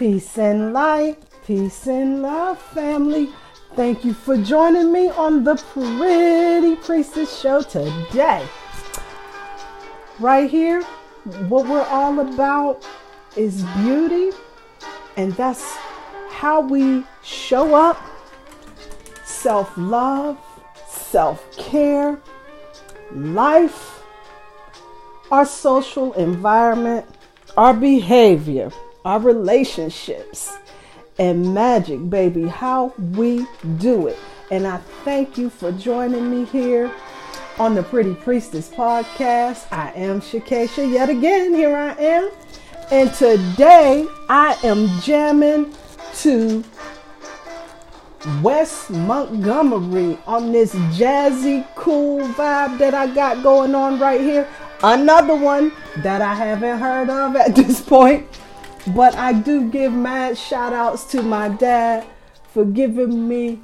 Peace and light, peace and love, family. Thank you for joining me on the Pretty Priestess Show today. Right here, what we're all about is beauty, and that's how we show up self love, self care, life, our social environment, our behavior our relationships, and magic, baby, how we do it. And I thank you for joining me here on the Pretty Priestess podcast. I am Shakesha yet again. Here I am. And today I am jamming to Wes Montgomery on this jazzy, cool vibe that I got going on right here. Another one that I haven't heard of at this point. But I do give mad shout outs to my dad for giving me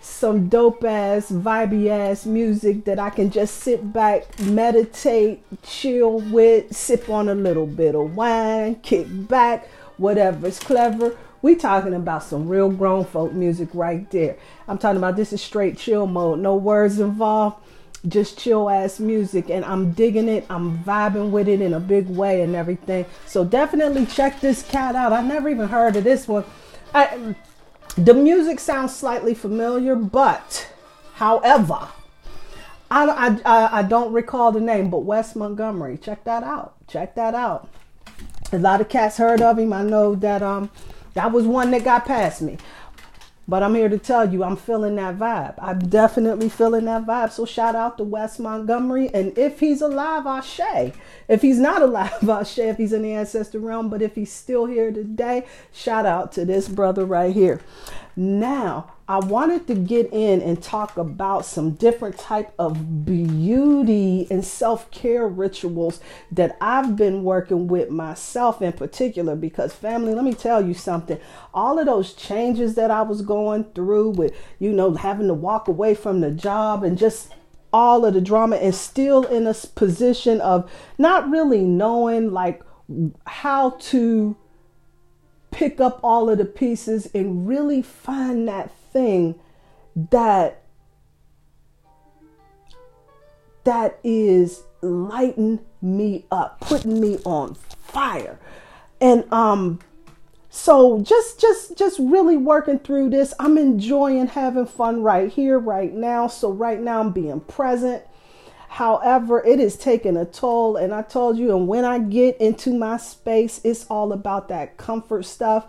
some dope ass, vibey ass music that I can just sit back, meditate, chill with, sip on a little bit of wine, kick back, whatever's clever. We talking about some real grown folk music right there. I'm talking about this is straight chill mode, no words involved just chill ass music and I'm digging it. I'm vibing with it in a big way and everything. So definitely check this cat out. I never even heard of this one. I, the music sounds slightly familiar, but however, I, I, I don't recall the name, but Wes Montgomery. Check that out. Check that out. A lot of cats heard of him. I know that um that was one that got past me. But I'm here to tell you, I'm feeling that vibe. I'm definitely feeling that vibe. So shout out to Wes Montgomery. And if he's alive, Ashe. If he's not alive, Ashe, if he's in the ancestor realm. But if he's still here today, shout out to this brother right here. Now, I wanted to get in and talk about some different type of beauty and self-care rituals that I've been working with myself in particular because family, let me tell you something. All of those changes that I was going through with, you know, having to walk away from the job and just all of the drama and still in a position of not really knowing like how to pick up all of the pieces and really find that thing that that is lighting me up, putting me on fire. And um so just just just really working through this. I'm enjoying having fun right here right now. So right now I'm being present. However, it is taking a toll and I told you and when I get into my space, it's all about that comfort stuff.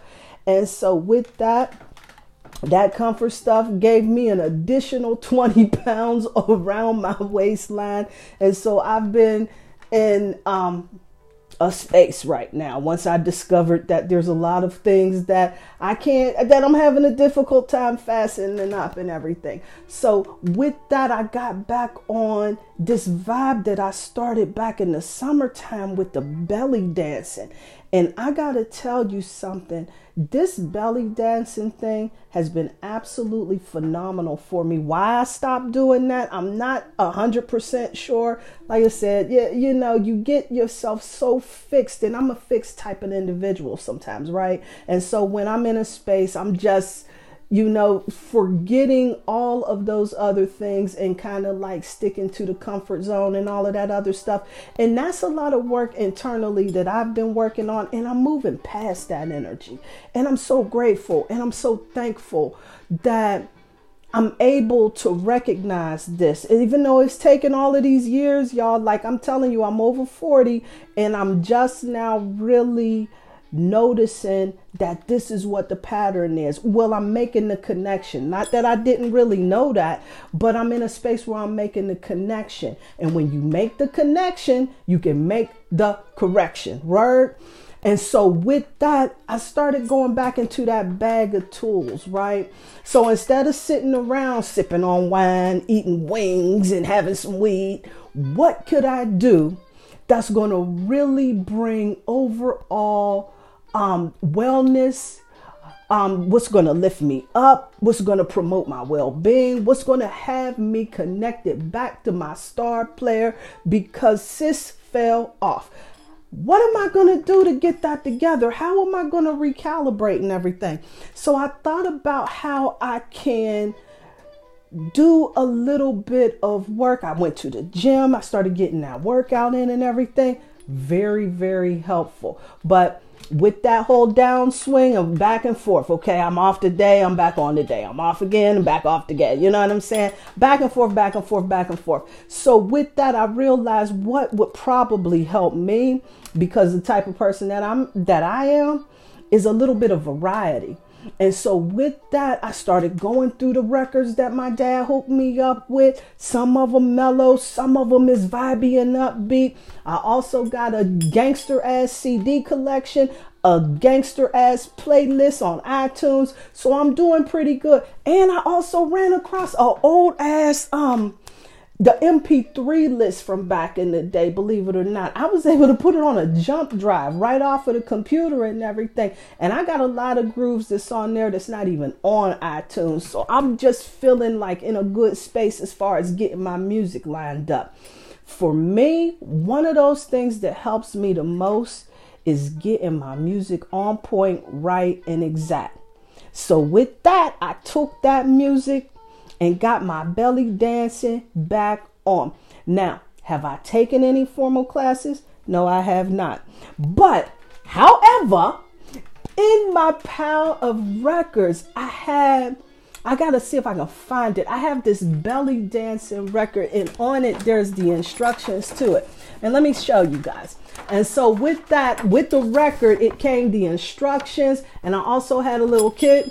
And so with that, that comfort stuff gave me an additional 20 pounds around my waistline. And so I've been in um, a space right now. Once I discovered that there's a lot of things that I can't, that I'm having a difficult time fastening up and everything. So, with that, I got back on this vibe that I started back in the summertime with the belly dancing. And I got to tell you something this belly dancing thing has been absolutely phenomenal for me. Why I stopped doing that, I'm not a hundred percent sure. Like I said, you, you know, you get yourself so fixed, and I'm a fixed type of individual sometimes, right? And so when I'm in a space, I'm just you know, forgetting all of those other things and kind of like sticking to the comfort zone and all of that other stuff. And that's a lot of work internally that I've been working on, and I'm moving past that energy. And I'm so grateful and I'm so thankful that. I'm able to recognize this. Even though it's taken all of these years, y'all, like I'm telling you, I'm over 40 and I'm just now really noticing that this is what the pattern is. Well, I'm making the connection. Not that I didn't really know that, but I'm in a space where I'm making the connection. And when you make the connection, you can make the correction. Word. And so with that, I started going back into that bag of tools, right? So instead of sitting around sipping on wine, eating wings, and having some weed, what could I do that's going to really bring overall um, wellness, um, what's going to lift me up, what's going to promote my well being, what's going to have me connected back to my star player because sis fell off. what am I going to do to get that together? How am I going to recalibrate and everything? So I thought about how I can do a little bit of work. I went to the gym, I started getting that workout in and everything. Very, very helpful. But with that whole downswing of back and forth. Okay, I'm off today, I'm back on today. I'm off again, and back off again. You know what I'm saying? Back and forth, back and forth, back and forth. So with that, I realized what would probably help me because the type of person that I'm that I am is a little bit of variety. And so with that, I started going through the records that my dad hooked me up with. Some of them mellow, some of them is vibey and upbeat. I also got a gangster ass CD collection, a gangster ass playlist on iTunes. So I'm doing pretty good. And I also ran across a old ass um the MP3 list from back in the day, believe it or not. I was able to put it on a jump drive right off of the computer and everything. And I got a lot of grooves that's on there that's not even on iTunes. So I'm just feeling like in a good space as far as getting my music lined up. For me, one of those things that helps me the most is getting my music on point, right, and exact. So with that, I took that music and got my belly dancing back on. Now, have I taken any formal classes? No, I have not. But, however, in my pile of records, I had I gotta see if I can find it. I have this belly dancing record, and on it, there's the instructions to it. And let me show you guys. And so, with that, with the record, it came the instructions, and I also had a little kit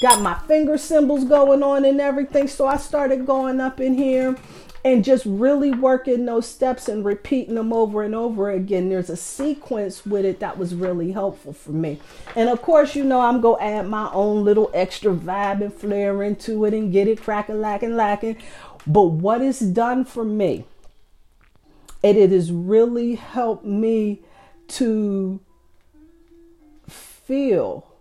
got my finger cymbals going on and everything. So I started going up in here and just really working those steps and repeating them over and over again. There's a sequence with it that was really helpful for me. And of course, you know, I'm going to add my own little extra vibe and flair into it and get it cracking, lacking, lacking. But what it's done for me, and it has really helped me to feel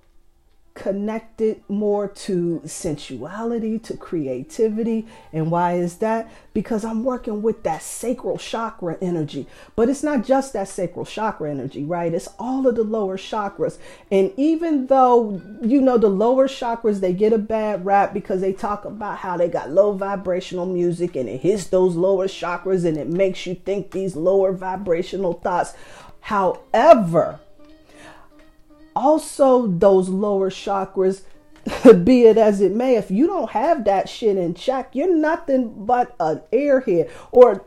connected more to sensuality, to creativity. And why is that? Because I'm working with that sacral chakra energy. But it's not just that sacral chakra energy, right? It's all of the lower chakras. And even though, you know, the lower chakras, they get a bad rap because they talk about how they got low vibrational music and it hits those lower chakras and it makes you think these lower vibrational thoughts. However, also those lower chakras be it as it may if you don't have that shit in check you're nothing but an airhead. Or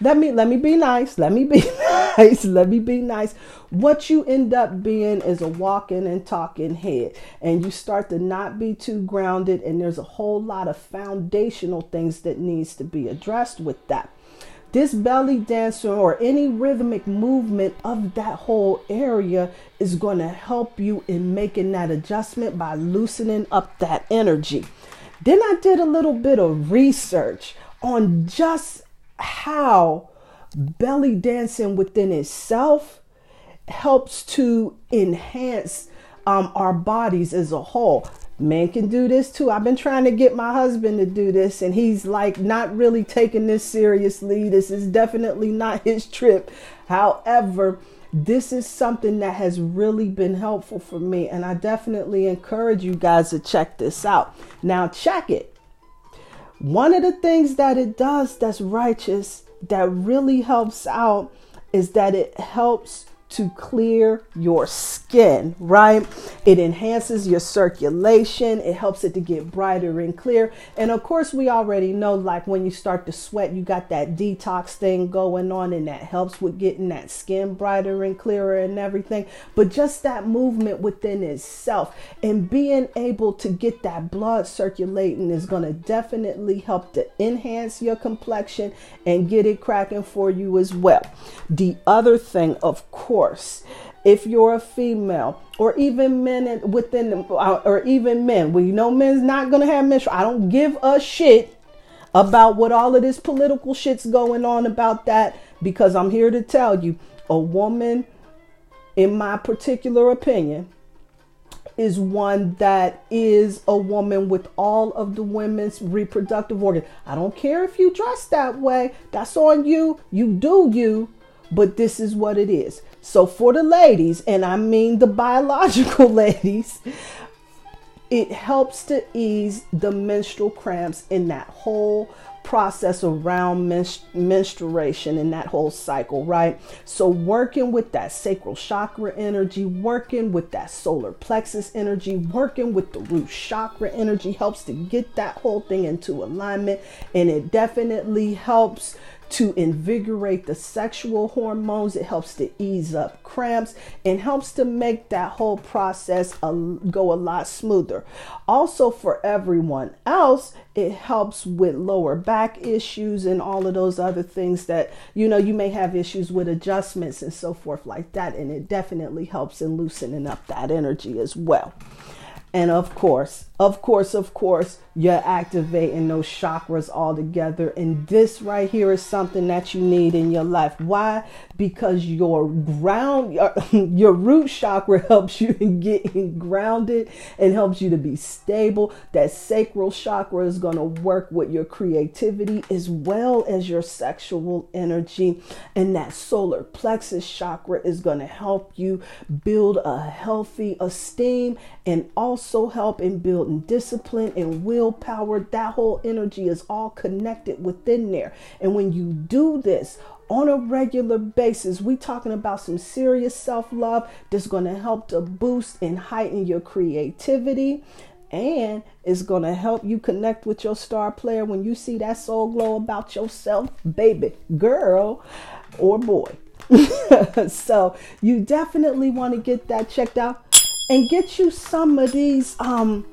let me let me be nice let me be nice let me be nice. What you end up being is a walking and talking head. And you start to not be too grounded and there's a whole lot of foundational things that needs to be addressed with that this belly dancer or any rhythmic movement of that whole area is going to help you in making that adjustment by loosening up that energy. Then I did a little bit of research on just how belly dancing within itself helps to enhance um, our bodies as a whole men can do this too. I've been trying to get my husband to do this, and he's like not really taking this seriously. This is definitely not his trip. However, this is something that has really been helpful for me, and I definitely encourage you guys to check this out. Now, check it. One of the things that it does that's righteous, that really helps out, is that it helps to clear your skin, right? It enhances your circulation, it helps it to get brighter and clear. And of course, we already know like when you start to sweat, you got that detox thing going on, and that helps with getting that skin brighter and clearer and everything. But just that movement within itself and being able to get that blood circulating is going to definitely help to enhance your complexion and get it cracking for you as well. The other thing, of course, course, if you're a female or even men within uh, or even men, we know, men's not gonna have menstrual. I don't give a shit about what all of this political shit's going on about that because I'm here to tell you, a woman, in my particular opinion, is one that is a woman with all of the women's reproductive organs. I don't care if you dress that way. That's on you. You do you. But this is what it is. So for the ladies, and I mean the biological ladies, it helps to ease the menstrual cramps in that whole process around menstruation and that whole cycle, right? So, working with that sacral chakra energy, working with that solar plexus energy, working with the root chakra energy helps to get that whole thing into alignment. And it definitely helps to invigorate the sexual hormones. It helps to ease up cramps and helps to make that whole process a, go a lot smoother. Also, for everyone else, it helps with lower back issues and all of those other things that you know you may have issues with adjustments and so forth like that. And it definitely helps in loosening up that energy as well. And of course, of course, of course, you're activating those chakras all together. And this right here is something that you need in your life. Why? Because your ground, your, your root chakra helps you in getting grounded and helps you to be stable. That sacral chakra is going to work with your creativity as well as your sexual energy. And that solar plexus chakra is going to help you build a healthy esteem and also help in building and discipline and willpower. That whole energy is all connected within there. And when you do this, on a regular basis, we talking about some serious self-love that's going to help to boost and heighten your creativity and it's going to help you connect with your star player when you see that soul glow about yourself, baby, girl, or boy. so you definitely want to get that checked out and get you some of these um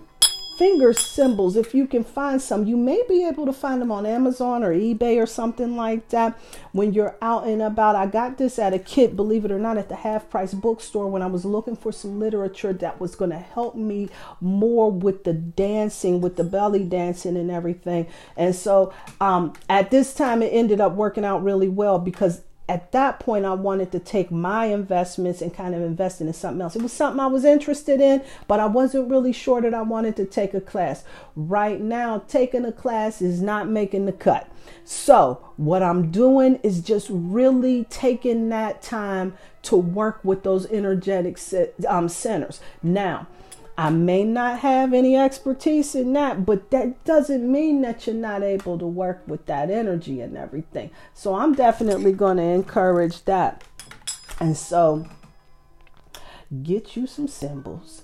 finger cymbals. If you can find some you may be able to find them on amazon or ebay or something like that when you're out and about. I got this at a kit believe it or not at the half price bookstore when i was looking for some literature that was going to help me more with the dancing with the belly dancing and everything. And so um, at this time it ended up working out really well because at that point, I wanted to take my investments and kind of invest in something else. It was something I was interested in, but I wasn't really sure that I wanted to take a class. Right now, taking a class is not making the cut. So, what I'm doing is just really taking that time to work with those energetic um, centers. Now, I may not have any expertise in that, but that doesn't mean that you're not able to work with that energy and everything. So I'm definitely going to encourage that. And so get you some cymbals,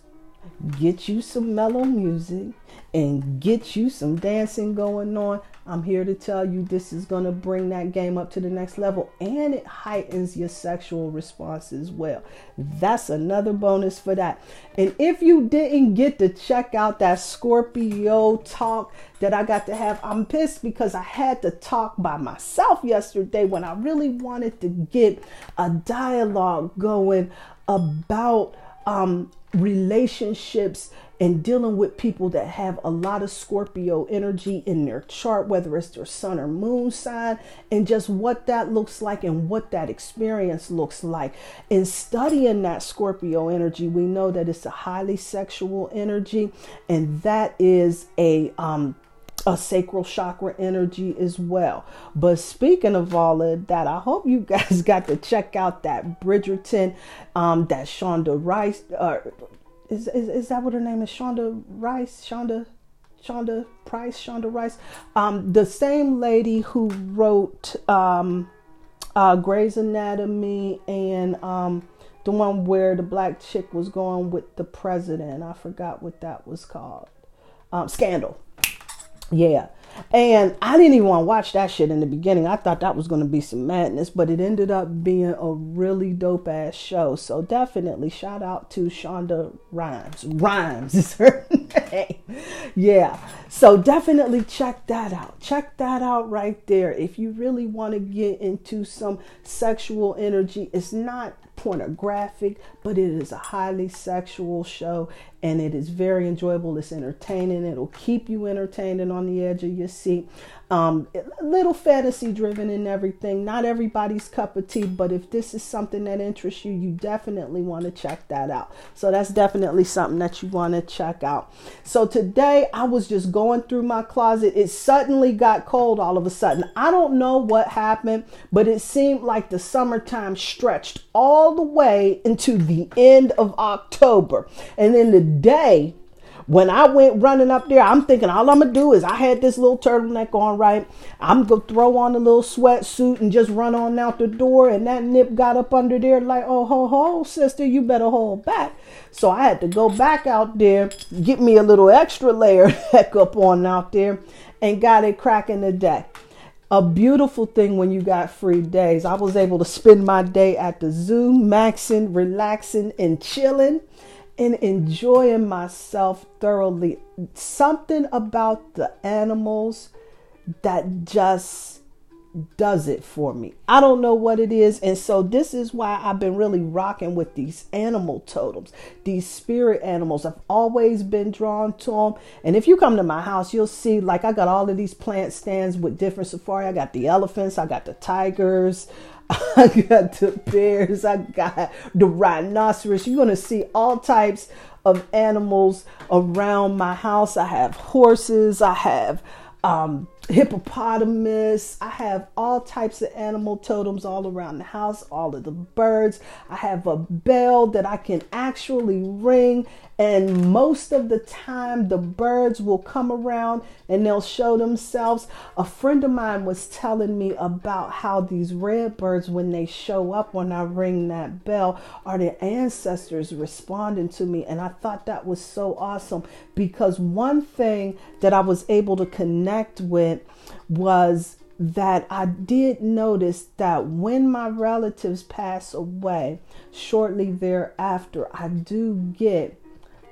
get you some mellow music, and get you some dancing going on. I'm here to tell you this is going to bring that game up to the next level and it heightens your sexual response as well. That's another bonus for that. And if you didn't get to check out that Scorpio talk that I got to have, I'm pissed because I had to talk by myself yesterday when I really wanted to get a dialogue going about um, relationships and dealing with people that have a lot of Scorpio energy in their chart, whether it's their sun or moon sign, and just what that looks like and what that experience looks like. In studying that Scorpio energy, we know that it's a highly sexual energy, and that is a um, a sacral chakra energy as well. But speaking of all of that, I hope you guys got to check out that Bridgerton, um, that Shonda Rice, uh, is, is, is that what her name is? Shonda Rice? Shonda Shonda Price, Shonda Rice, um, the same lady who wrote um, uh, Grey's Anatomy and um, the one where the black chick was going with the president. I forgot what that was called. Um, Scandal. Yeah. And I didn't even want to watch that shit in the beginning. I thought that was going to be some madness, but it ended up being a really dope ass show. So definitely shout out to Shonda Rhimes. Rhimes is her name. Yeah. So definitely check that out. Check that out right there. If you really want to get into some sexual energy, it's not pornographic, but it is a highly sexual show and it is very enjoyable. It's entertaining. It'll keep you entertained and on the edge of your seat. Um, a little fantasy driven and everything. Not everybody's cup of tea, but if this is something that interests you, you definitely want to check that out. So that's definitely something that you want to check out. So today I was just going through my closet. It suddenly got cold all of a sudden. I don't know what happened, but it seemed like the summertime stretched all the way into the end of October. And then the day when I went running up there, I'm thinking all I'm gonna do is I had this little turtleneck on, right? I'm gonna throw on a little sweatsuit and just run on out the door. And that nip got up under there, like, oh ho ho, sister, you better hold back. So I had to go back out there, get me a little extra layer heck up on out there, and got it cracking the day a beautiful thing when you got free days. I was able to spend my day at the zoo, maxing, relaxing, and chilling and enjoying myself thoroughly. Something about the animals that just does it for me. I don't know what it is. And so this is why I've been really rocking with these animal totems, these spirit animals. I've always been drawn to them. And if you come to my house, you'll see like I got all of these plant stands with different safari. I got the elephants, I got the tigers, I got the bears, I got the rhinoceros. You're going to see all types of animals around my house. I have horses, I have um, hippopotamus. I have all types of animal totems all around the house, all of the birds. I have a bell that I can actually ring and most of the time, the birds will come around and they'll show themselves. A friend of mine was telling me about how these red birds, when they show up when I ring that bell, are their ancestors responding to me. And I thought that was so awesome because one thing that I was able to connect with was that I did notice that when my relatives pass away, shortly thereafter, I do get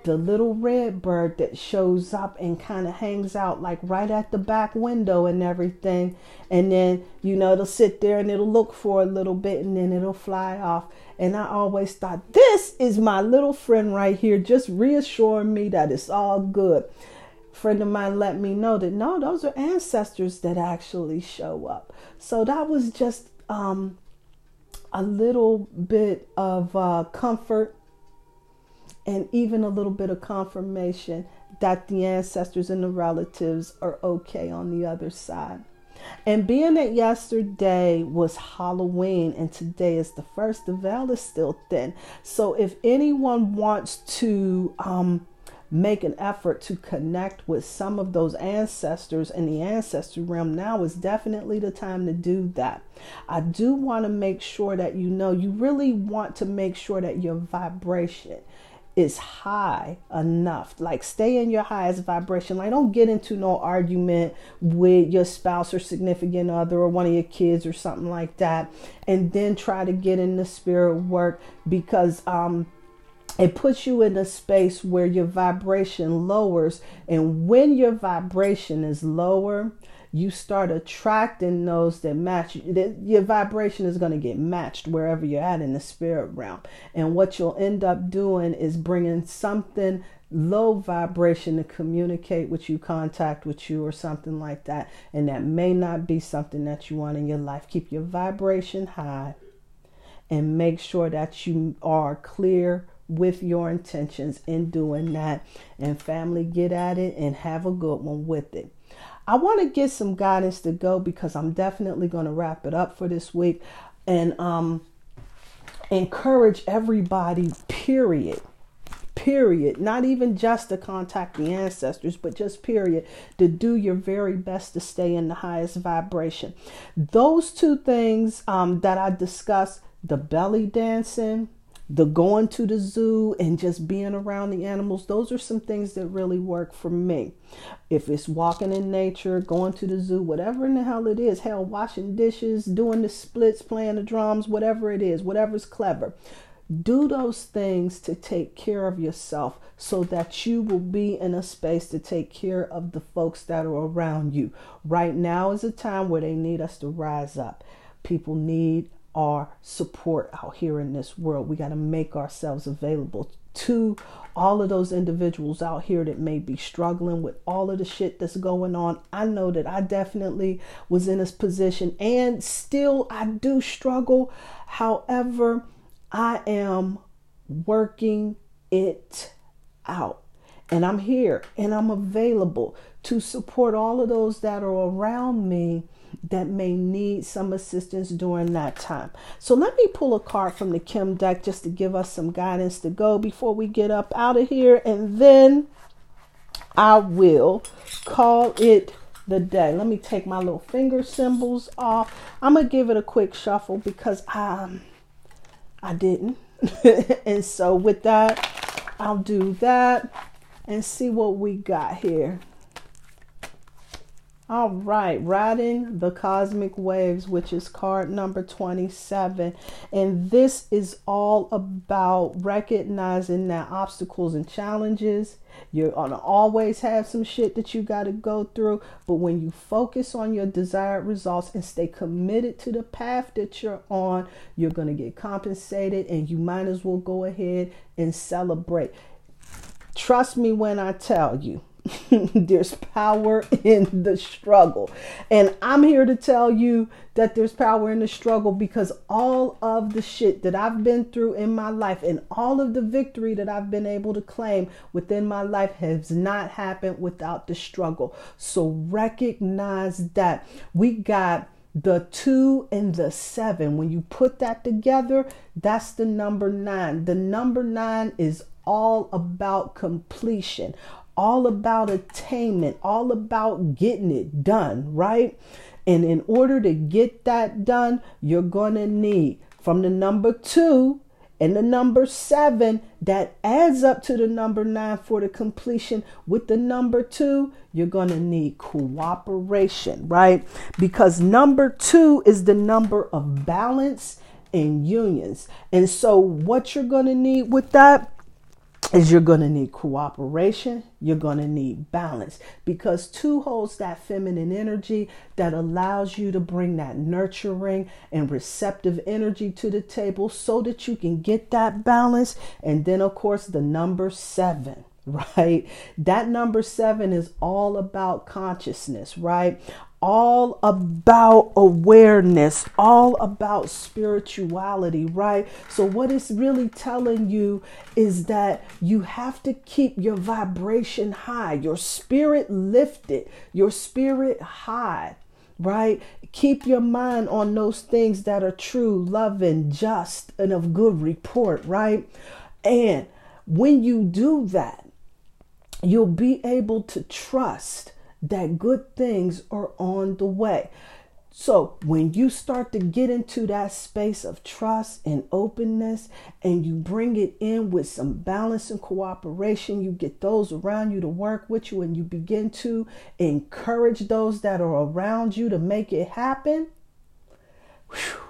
the little red bird that shows up and kind of hangs out like right at the back window and everything. And then, you know, it'll sit there and it'll look for a little bit and then it'll fly off. And I always thought, this is my little friend right here, just reassuring me that it's all good. Friend of mine let me know that no, those are ancestors that actually show up. So that was just um, a little bit of uh, comfort and even a little bit of confirmation that the ancestors and the relatives are okay on the other side. And being that yesterday was Halloween and today is the first, the veil is still thin. So if anyone wants to um, make an effort to connect with some of those ancestors in the ancestry realm, now is definitely the time to do that. I do want to make sure that you know you really want to make sure that your vibration is high enough. Like stay in your highest vibration. Like don't get into no argument with your spouse or significant other or one of your kids or something like that. And then try to get in the spirit work because um it puts you in a space where your vibration lowers and when your vibration is lower you start attracting those that match you. Your vibration is going to get matched wherever you're at in the spirit realm. And what you'll end up doing is bringing something low vibration to communicate with you, contact with you, or something like that. And that may not be something that you want in your life. Keep your vibration high and make sure that you are clear with your intentions in doing that. And family, get at it and have a good one with it. I want to get some guidance to go because I'm definitely going to wrap it up for this week and um, encourage everybody, period. Period. Not even just to contact the ancestors, but just period, to do your very best to stay in the highest vibration. Those two things um, that I discussed the belly dancing, the going to the zoo and just being around the animals, those are some things that really work for me. If it's walking in nature, going to the zoo, whatever in the hell it is, hell, washing dishes, doing the splits, playing the drums, whatever it is, whatever's clever. Do those things to take care of yourself so that you will be in a space to take care of the folks that are around you. Right now is a time where they need us to rise up. People need our support out here in this world. We got to make ourselves available to all of those individuals out here that may be struggling with all of the shit that's going on. I know that I definitely was in this position and still I do struggle. However, I am working it out. And I'm here and I'm available to support all of those that are around me that may need some assistance during that time. So let me pull a card from the Kim deck just to give us some guidance to go before we get up out of here. And then I will call it the day. Let me take my little finger cymbals off. I'm going to give it a quick shuffle because I, I didn't. and so with that, I'll do that and see what we got here. All right, riding the cosmic waves, which is card number 27. And this is all about recognizing that obstacles and challenges, you're going to always have some shit that you got to go through. But when you focus on your desired results and stay committed to the path that you're on, you're going to get compensated and you might as well go ahead and celebrate. Trust me when I tell you there's power in the struggle. And I'm here to tell you that there's power in the struggle because all of the shit that I've been through in my life and all of the victory that I've been able to claim within my life has not happened without the struggle. So recognize that we got the two and the seven. When you put that together, that's the number nine. The number nine is all about completion all about attainment, all about getting it done, right? And in order to get that done, you're going to need from the number two and the number seven that adds up to the number nine for the completion. With the number two, you're going to need cooperation, right? Because number two is the number of balance and unions. And so, what you're going to need with that is you're going to need cooperation, you're going to need balance because two holds that feminine energy that allows you to bring that nurturing and receptive energy to the table so that you can get that balance. And then, of course, the number seven right? That number seven is all about consciousness, right? All about awareness, all about spirituality, right? So, what it's really telling you is that you have to keep your vibration high, your spirit lifted, your spirit high, right? Keep your mind on those things that are true, loving, just, and of good report, right? And when you do that, you'll be able to trust that good things are on the way. So, when you start to get into that space of trust and openness and you bring it in with some balance and cooperation, you get those around you to work with you and you begin to encourage those that are around you to make it happen, whew,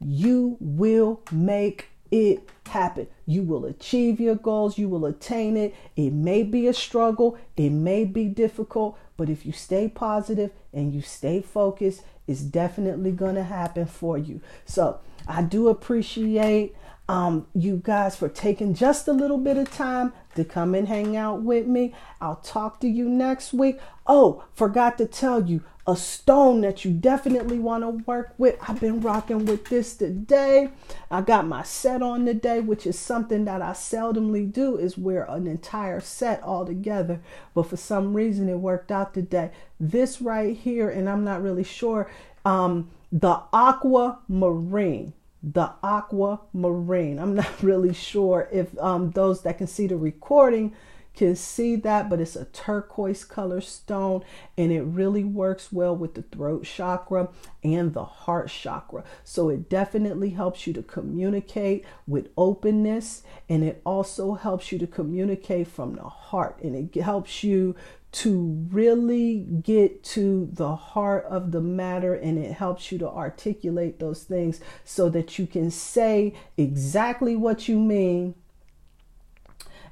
you will make it happen. You will achieve your goals, you will attain it. It may be a struggle, it may be difficult, but if you stay positive and you stay focused, it's definitely going to happen for you. So, I do appreciate um, you guys for taking just a little bit of time to come and hang out with me. I'll talk to you next week. Oh, forgot to tell you a stone that you definitely want to work with. I've been rocking with this today. I got my set on today, which is something that I seldomly do is wear an entire set all together. But for some reason it worked out today. This right here, and I'm not really sure, um, the aquamarine the aquamarine. I'm not really sure if um, those that can see the recording can see that, but it's a turquoise color stone and it really works well with the throat chakra and the heart chakra. So it definitely helps you to communicate with openness and it also helps you to communicate from the heart and it helps you to really get to the heart of the matter and it helps you to articulate those things so that you can say exactly what you mean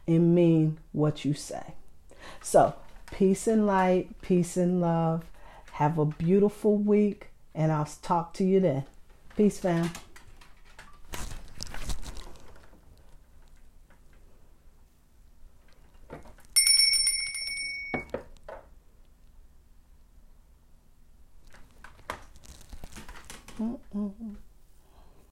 and mean what you say. So, peace and light, peace and love. Have a beautiful week, and I'll talk to you then. Peace, fam. 嗯嗯嗯。